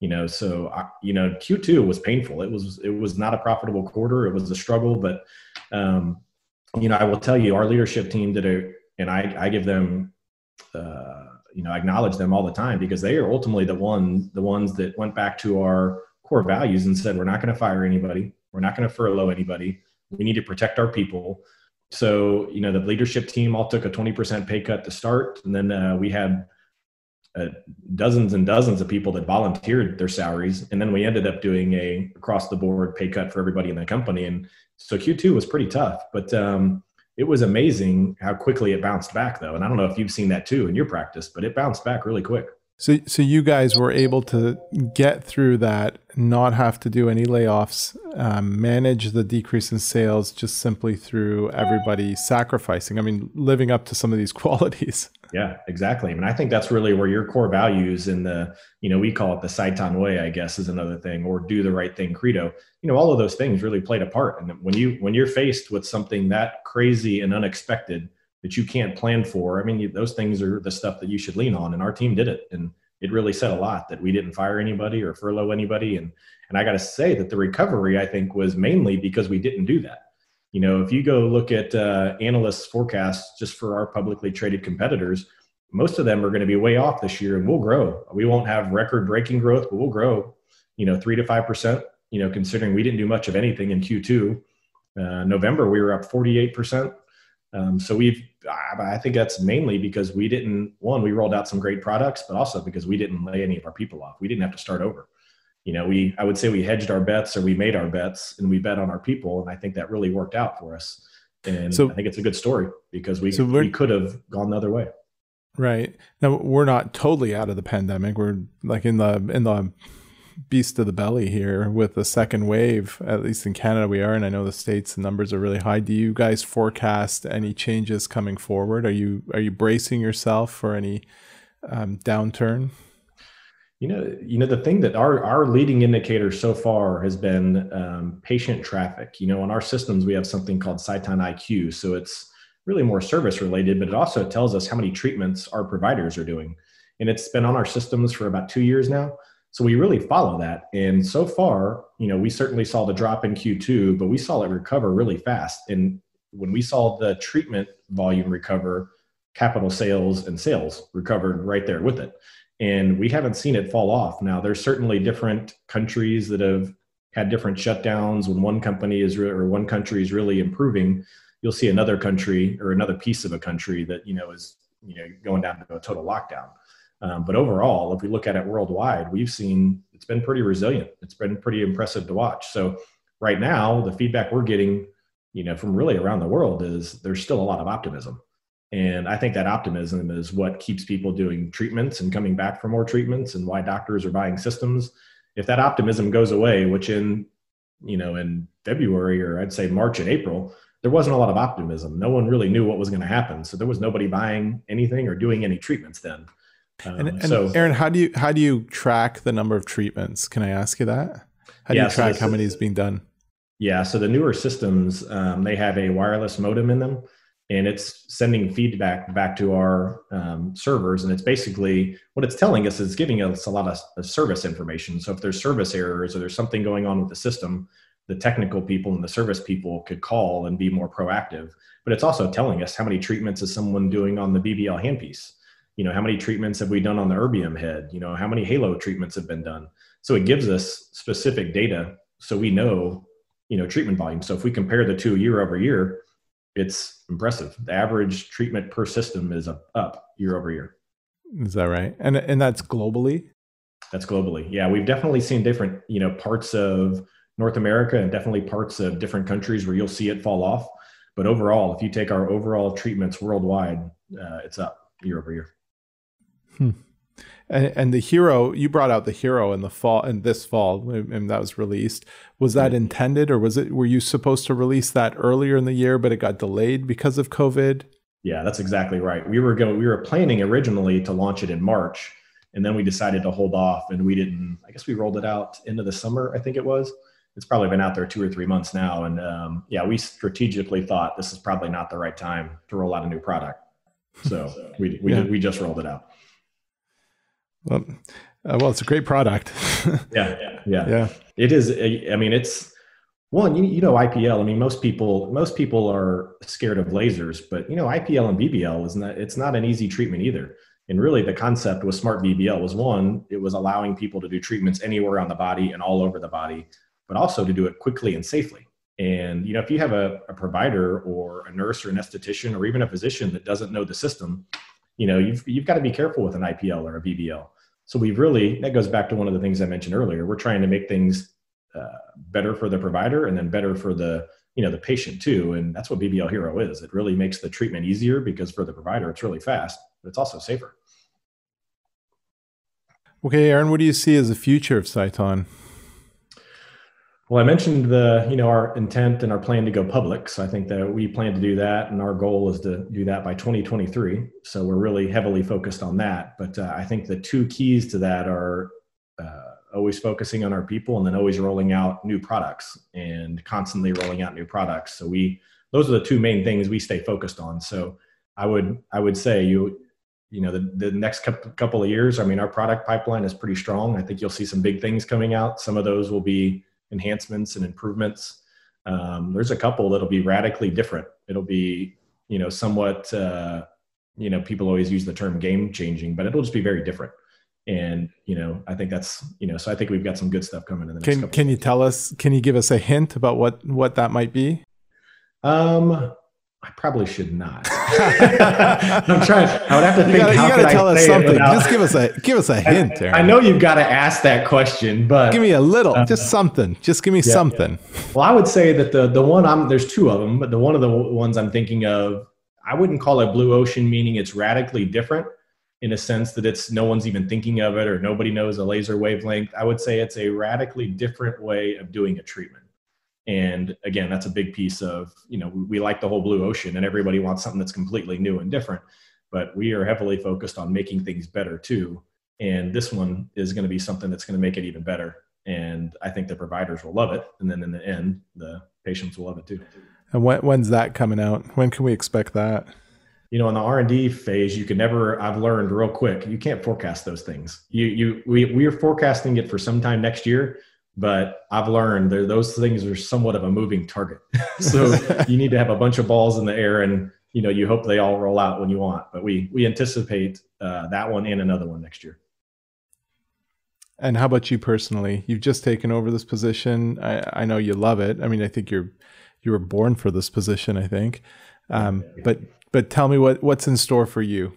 You know, so uh, you know Q2 was painful. It was it was not a profitable quarter. It was a struggle, but um, you know I will tell you, our leadership team did a, and I I give them uh, you know, I acknowledge them all the time because they are ultimately the one, the ones that went back to our core values and said, we're not going to fire anybody. We're not going to furlough anybody. We need to protect our people. So, you know, the leadership team all took a 20% pay cut to start. And then uh, we had uh, dozens and dozens of people that volunteered their salaries. And then we ended up doing a across the board pay cut for everybody in the company. And so Q2 was pretty tough, but um, it was amazing how quickly it bounced back though and i don't know if you've seen that too in your practice but it bounced back really quick so so you guys were able to get through that not have to do any layoffs um, manage the decrease in sales just simply through everybody sacrificing i mean living up to some of these [laughs] qualities yeah, exactly. I mean, I think that's really where your core values in the, you know, we call it the Sciton way, I guess, is another thing, or do the right thing credo. You know, all of those things really played a part. And when you when you're faced with something that crazy and unexpected that you can't plan for, I mean, those things are the stuff that you should lean on. And our team did it, and it really said a lot that we didn't fire anybody or furlough anybody. And and I got to say that the recovery, I think, was mainly because we didn't do that you know, if you go look at uh, analysts' forecasts just for our publicly traded competitors, most of them are going to be way off this year, and we'll grow. We won't have record-breaking growth, but we'll grow. You know, three to five percent. You know, considering we didn't do much of anything in Q2. Uh, November we were up 48 percent. Um, so we've, I think that's mainly because we didn't. One, we rolled out some great products, but also because we didn't lay any of our people off. We didn't have to start over you know, we I would say we hedged our bets or we made our bets and we bet on our people, and I think that really worked out for us. And so, I think it's a good story because we so we could have gone the other way. Right now, we're not totally out of the pandemic. We're like in the in the beast of the belly here with the second wave. At least in Canada, we are, and I know the states the numbers are really high. Do you guys forecast any changes coming forward? Are you are you bracing yourself for any um, downturn? You know, you know the thing that our our leading indicator so far has been um, patient traffic. You know, on our systems we have something called Sciton IQ, so it's really more service related, but it also tells us how many treatments our providers are doing, and it's been on our systems for about two years now. So we really follow that, and so far, you know, we certainly saw the drop in Q2, but we saw it recover really fast. And when we saw the treatment volume recover, capital sales and sales recovered right there with it and we haven't seen it fall off. Now, there's certainly different countries that have had different shutdowns. When one company is re- or one country is really improving, you'll see another country or another piece of a country that you know is you know going down to a total lockdown. Um, but overall, if we look at it worldwide, we've seen it's been pretty resilient. It's been pretty impressive to watch. So right now, the feedback we're getting, you know, from really around the world is there's still a lot of optimism. And I think that optimism is what keeps people doing treatments and coming back for more treatments and why doctors are buying systems. If that optimism goes away, which in, you know, in February or I'd say March and April, there wasn't a lot of optimism. No one really knew what was going to happen. So there was nobody buying anything or doing any treatments then. Um, and, and so, Aaron, how do you how do you track the number of treatments? Can I ask you that? How do yeah, you track so how many is being done? Yeah, so the newer systems um, they have a wireless modem in them, and it's sending feedback back to our um, servers and it's basically what it's telling us is giving us a lot of, of service information so if there's service errors or there's something going on with the system the technical people and the service people could call and be more proactive but it's also telling us how many treatments is someone doing on the bbl handpiece you know how many treatments have we done on the erbium head you know how many halo treatments have been done so it gives us specific data so we know you know treatment volume so if we compare the two year over year it's impressive. The average treatment per system is up year over year. Is that right? And and that's globally. That's globally. Yeah, we've definitely seen different, you know, parts of North America and definitely parts of different countries where you'll see it fall off. But overall, if you take our overall treatments worldwide, uh, it's up year over year. Hmm. And, and the hero you brought out the hero in the fall and this fall and that was released. Was that intended or was it were you supposed to release that earlier in the year but it got delayed because of covid? Yeah that's exactly right. We were going we were planning originally to launch it in march and then we decided to hold off and we didn't i guess we rolled it out into the summer i think it was. It's probably been out there two or three months now and um, yeah we strategically thought this is probably not the right time to roll out a new product. So we, we, yeah. we just rolled it out well, uh, well, it's a great product. yeah, [laughs] yeah, yeah, yeah. It is. I mean, it's one. You, you know, IPL. I mean, most people most people are scared of lasers, but you know, IPL and BBL is not. It's not an easy treatment either. And really, the concept with Smart BBL was one. It was allowing people to do treatments anywhere on the body and all over the body, but also to do it quickly and safely. And you know, if you have a, a provider or a nurse or an esthetician or even a physician that doesn't know the system, you know, you've you've got to be careful with an IPL or a BBL so we've really, that goes back to one of the things I mentioned earlier. We're trying to make things uh, better for the provider and then better for the, you know, the patient too. And that's what BBL Hero is. It really makes the treatment easier because for the provider, it's really fast, but it's also safer. Okay, Aaron, what do you see as the future of Sciton? Well, I mentioned the, you know, our intent and our plan to go public. So I think that we plan to do that, and our goal is to do that by 2023. So we're really heavily focused on that. But uh, I think the two keys to that are uh, always focusing on our people, and then always rolling out new products and constantly rolling out new products. So we, those are the two main things we stay focused on. So I would, I would say you, you know, the, the next couple of years. I mean, our product pipeline is pretty strong. I think you'll see some big things coming out. Some of those will be enhancements and improvements. Um, there's a couple that'll be radically different. It'll be, you know, somewhat, uh, you know, people always use the term game changing, but it'll just be very different. And you know, I think that's you know, so I think we've got some good stuff coming in the next. Can Can you tell us? Can you give us a hint about what what that might be? Um, I probably should not. [laughs] [laughs] I'm trying. I would have to think. You gotta, how you gotta tell us something. Just give us a give us a hint. Aaron. I know you've got to ask that question, but give me a little, uh, just something. Just give me yeah, something. Yeah. Well, I would say that the the one I'm there's two of them, but the one of the ones I'm thinking of, I wouldn't call it blue ocean, meaning it's radically different in a sense that it's no one's even thinking of it or nobody knows a laser wavelength. I would say it's a radically different way of doing a treatment. And again, that's a big piece of, you know, we, we like the whole blue ocean and everybody wants something that's completely new and different, but we are heavily focused on making things better too. And this one is going to be something that's going to make it even better. And I think the providers will love it. And then in the end, the patients will love it too. And when, when's that coming out? When can we expect that? you know in the r&d phase you can never i've learned real quick you can't forecast those things you you we, we are forecasting it for sometime next year but I've learned that those things are somewhat of a moving target. [laughs] so [laughs] you need to have a bunch of balls in the air, and you know you hope they all roll out when you want. But we we anticipate uh, that one and another one next year. And how about you personally? You've just taken over this position. I, I know you love it. I mean, I think you're you were born for this position. I think, um, but but tell me what what's in store for you.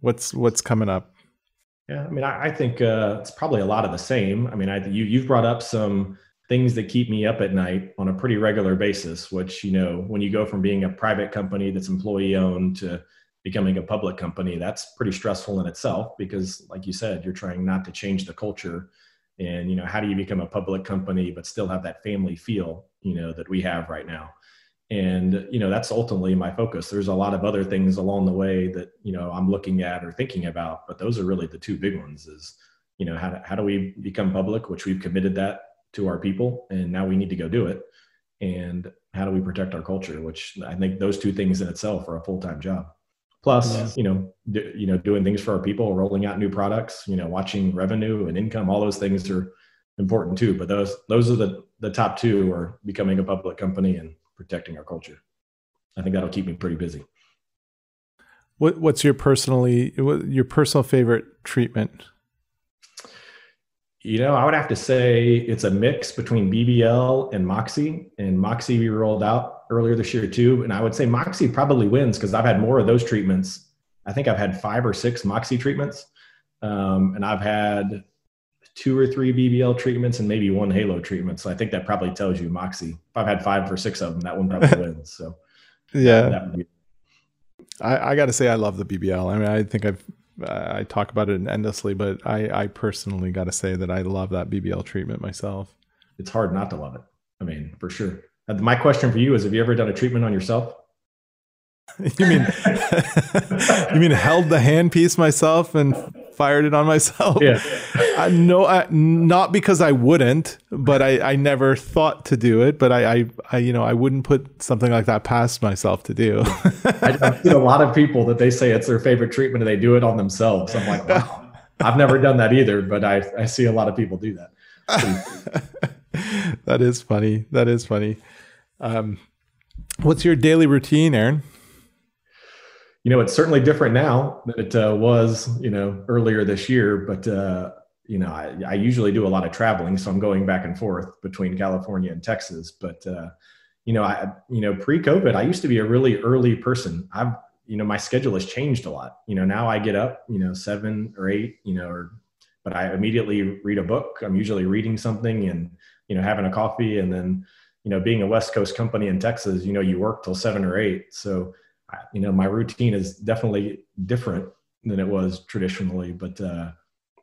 What's what's coming up? Yeah, I mean, I, I think uh, it's probably a lot of the same. I mean, I, you you've brought up some things that keep me up at night on a pretty regular basis. Which you know, when you go from being a private company that's employee owned to becoming a public company, that's pretty stressful in itself. Because, like you said, you're trying not to change the culture, and you know, how do you become a public company but still have that family feel, you know, that we have right now? And you know that's ultimately my focus there's a lot of other things along the way that you know i'm looking at or thinking about but those are really the two big ones is you know how, do, how do we become public which we've committed that to our people and now we need to go do it and how do we protect our culture? Which I think those two things in itself are a full time job. Plus, you know, you know, doing things for our people, rolling out new products, you know, watching revenue and income, all those things are important too. But those those are the the top two are becoming a public company and protecting our culture. I think that'll keep me pretty busy. What what's your personally your personal favorite treatment? You know, I would have to say it's a mix between BBL and Moxie. And Moxie we rolled out earlier this year too. And I would say Moxie probably wins because I've had more of those treatments. I think I've had five or six Moxie treatments. Um, and I've had two or three BBL treatments and maybe one Halo treatment. So I think that probably tells you Moxie. If I've had five or six of them, that one probably [laughs] wins. So yeah, be- I, I got to say I love the BBL. I mean, I think I've I talk about it endlessly, but I I personally got to say that I love that BBL treatment myself. It's hard not to love it. I mean, for sure. My question for you is: Have you ever done a treatment on yourself? [laughs] you mean [laughs] you mean held the handpiece myself and fired it on myself? Yeah. [laughs] I, no, I, not because I wouldn't, but I, I never thought to do it. But I, I, I, you know, I wouldn't put something like that past myself to do. I, I've seen a lot of people that they say it's their favorite treatment and they do it on themselves. I'm like, wow, I've never done that either, but I, I see a lot of people do that. that is funny. That is funny. Um, what's your daily routine, Aaron? You know, it's certainly different now than it uh, was, you know, earlier this year. But uh, you know, I, I, usually do a lot of traveling, so I'm going back and forth between California and Texas. But uh, you know, I you know, pre-COVID, I used to be a really early person. I've you know, my schedule has changed a lot. You know, now I get up, you know, seven or eight, you know, or but I immediately read a book. I'm usually reading something and you know, having a coffee, and then you know, being a West Coast company in Texas, you know, you work till seven or eight, so you know, my routine is definitely different than it was traditionally. But uh,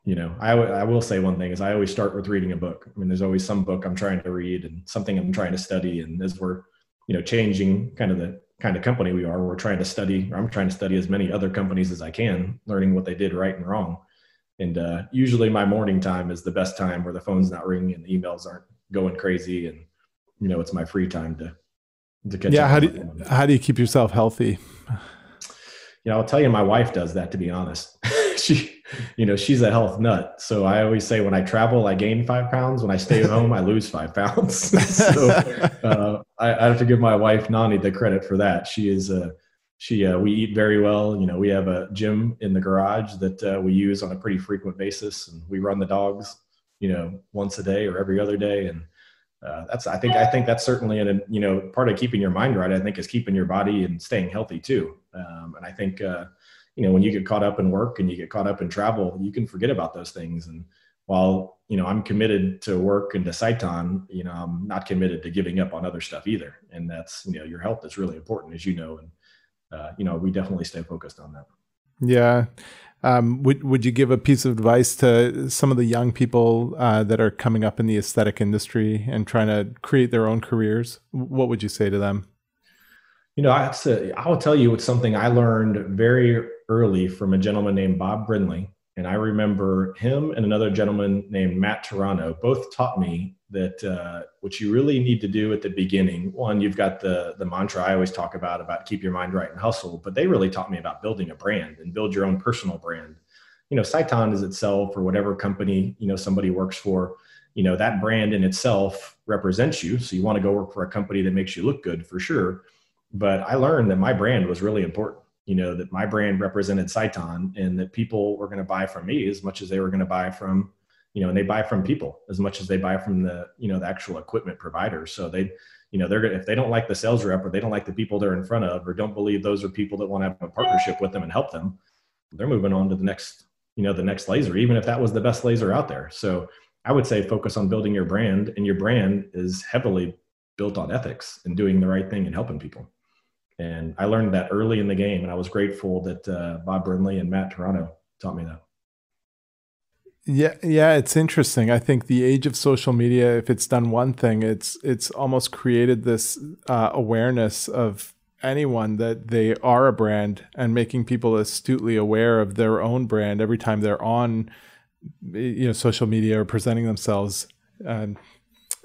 you know, I, w- I will say one thing is I always start with reading a book. I mean, there's always some book I'm trying to read and something I'm trying to study. And as we're, you know, changing kind of the kind of company we are, we're trying to study, I'm trying to study as many other companies as I can, learning what they did right and wrong. And uh, usually my morning time is the best time where the phone's not ringing and the emails aren't going crazy. And, you know, it's my free time to to catch yeah, how do you, how do you keep yourself healthy? You know, I'll tell you, my wife does that. To be honest, [laughs] she, you know, she's a health nut. So I always say, when I travel, I gain five pounds. When I stay at home, I lose five pounds. [laughs] so [laughs] uh, I, I, have to give my wife Nani the credit for that. She is a uh, she uh, we eat very well. You know, we have a gym in the garage that uh, we use on a pretty frequent basis, and we run the dogs. You know, once a day or every other day, and uh, that's I think I think that's certainly an you know part of keeping your mind right. I think is keeping your body and staying healthy too. Um, and I think uh, you know when you get caught up in work and you get caught up in travel, you can forget about those things. And while you know I'm committed to work and to Sciton, you know I'm not committed to giving up on other stuff either. And that's you know your health is really important, as you know. And uh, you know we definitely stay focused on that. Yeah, um, would would you give a piece of advice to some of the young people uh, that are coming up in the aesthetic industry and trying to create their own careers? What would you say to them? You know, I, I will tell you it's something I learned very early from a gentleman named Bob Brindley, and I remember him and another gentleman named Matt Toronto both taught me that uh, what you really need to do at the beginning one you've got the the mantra i always talk about about keep your mind right and hustle but they really taught me about building a brand and build your own personal brand. You know Sciton is itself or whatever company you know somebody works for you know that brand in itself represents you. So you want to go work for a company that makes you look good for sure. But i learned that my brand was really important you know that my brand represented Sciton and that people were going to buy from me as much as they were going to buy from you know, and they buy from people as much as they buy from the, you know, the actual equipment providers. So they, you know, they're if they don't like the sales rep or they don't like the people they're in front of or don't believe those are people that want to have a partnership with them and help them, they're moving on to the next, you know, the next laser, even if that was the best laser out there. So I would say focus on building your brand, and your brand is heavily built on ethics and doing the right thing and helping people. And I learned that early in the game, and I was grateful that uh, Bob Brindley and Matt Toronto taught me that. Yeah, yeah, it's interesting. I think the age of social media, if it's done one thing, it's it's almost created this uh, awareness of anyone that they are a brand and making people astutely aware of their own brand every time they're on you know social media or presenting themselves. And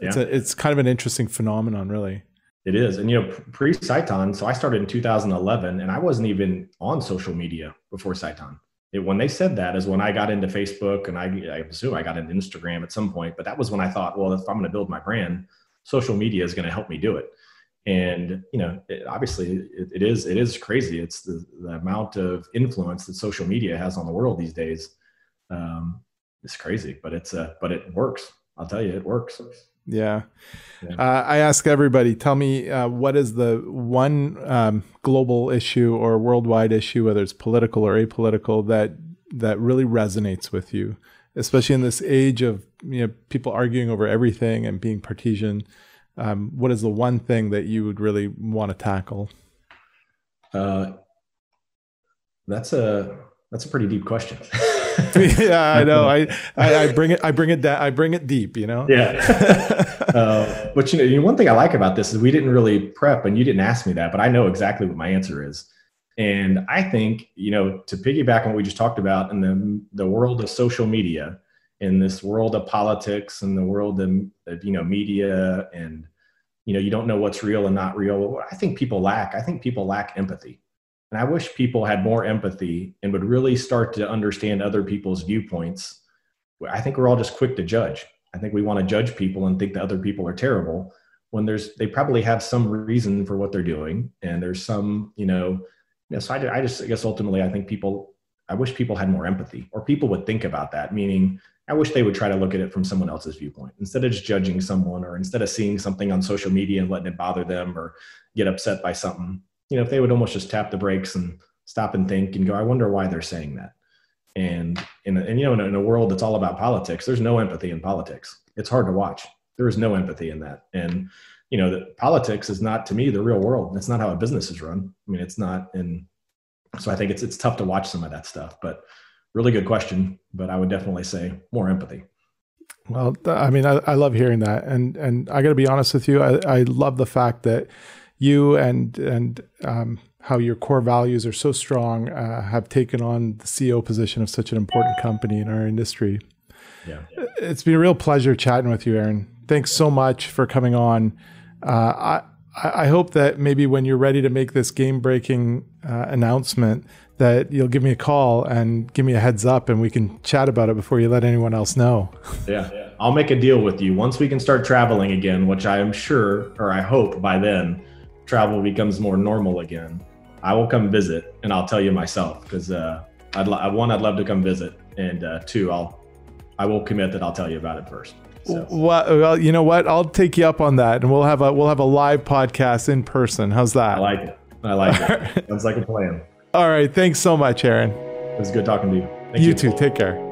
yeah. it's a, it's kind of an interesting phenomenon, really. It is. And, you know, pre Sciton, so I started in 2011 and I wasn't even on social media before Sciton. It, when they said that is when I got into Facebook and I, I assume I got into Instagram at some point, but that was when I thought, well, if I'm going to build my brand, social media is going to help me do it. And, you know, it, obviously it, it is, it is crazy. It's the, the amount of influence that social media has on the world these days. Um, it's crazy, but it's, uh, but it works. I'll tell you, it works. Yeah. yeah. Uh, I ask everybody, tell me uh, what is the one um, global issue or worldwide issue, whether it's political or apolitical, that that really resonates with you, especially in this age of you know people arguing over everything and being partisan. Um, what is the one thing that you would really want to tackle? Uh, that's a that's a pretty deep question. [laughs] [laughs] yeah, I know. I, I, I bring it. I bring it down. I bring it deep. You know. Yeah. uh, but you know, you know, one thing I like about this is we didn't really prep, and you didn't ask me that, but I know exactly what my answer is. And I think you know to piggyback on what we just talked about in the the world of social media, in this world of politics, and the world of, of you know media, and you know you don't know what's real and not real. I think people lack. I think people lack empathy and I wish people had more empathy and would really start to understand other people's viewpoints. I think we're all just quick to judge. I think we want to judge people and think that other people are terrible when there's they probably have some reason for what they're doing and there's some you know you know so I, I just I guess ultimately I think people I wish people had more empathy or people would think about that meaning I wish they would try to look at it from someone else's viewpoint instead of just judging someone or instead of seeing something on social media and letting it bother them or get upset by something you know, if they would almost just tap the brakes and stop and think and go, I wonder why they're saying that. And in and you know, in a, in a world that's all about politics, there's no empathy in politics. It's hard to watch. There is no empathy in that. And you know, that politics is not to me the real world. It's not how a business is run. I mean, it's not. And so I think it's it's tough to watch some of that stuff. But really good question. But I would definitely say more empathy. Well, I mean, I, I love hearing that, and and I got to be honest with you. I, I love the fact that you and and um, how your core values are so strong uh, have taken on the CEO position of such an important company in our industry. Yeah. It's been a real pleasure chatting with you, Aaron. Thanks so much for coming on. Uh, I, I hope that maybe when you're ready to make this game breaking uh, announcement, that you'll give me a call and give me a heads up and we can chat about it before you let anyone else know. Yeah. yeah. I'll make a deal with you. Once we can start traveling again, which I am sure, or I hope by then, travel becomes more normal again, I will come visit and I'll tell you myself because uh, I'd lo- one I'd love to come visit, and uh, two I'll I will commit that I'll tell you about it first. So. Well, you know what? I'll take you up on that, and we'll have a we'll have a live podcast in person. How's that? I like it. I like it. [laughs] Sounds like a plan. All right. Thanks so much, Aaron. It was good talking to you. Thank you, you too. Take care.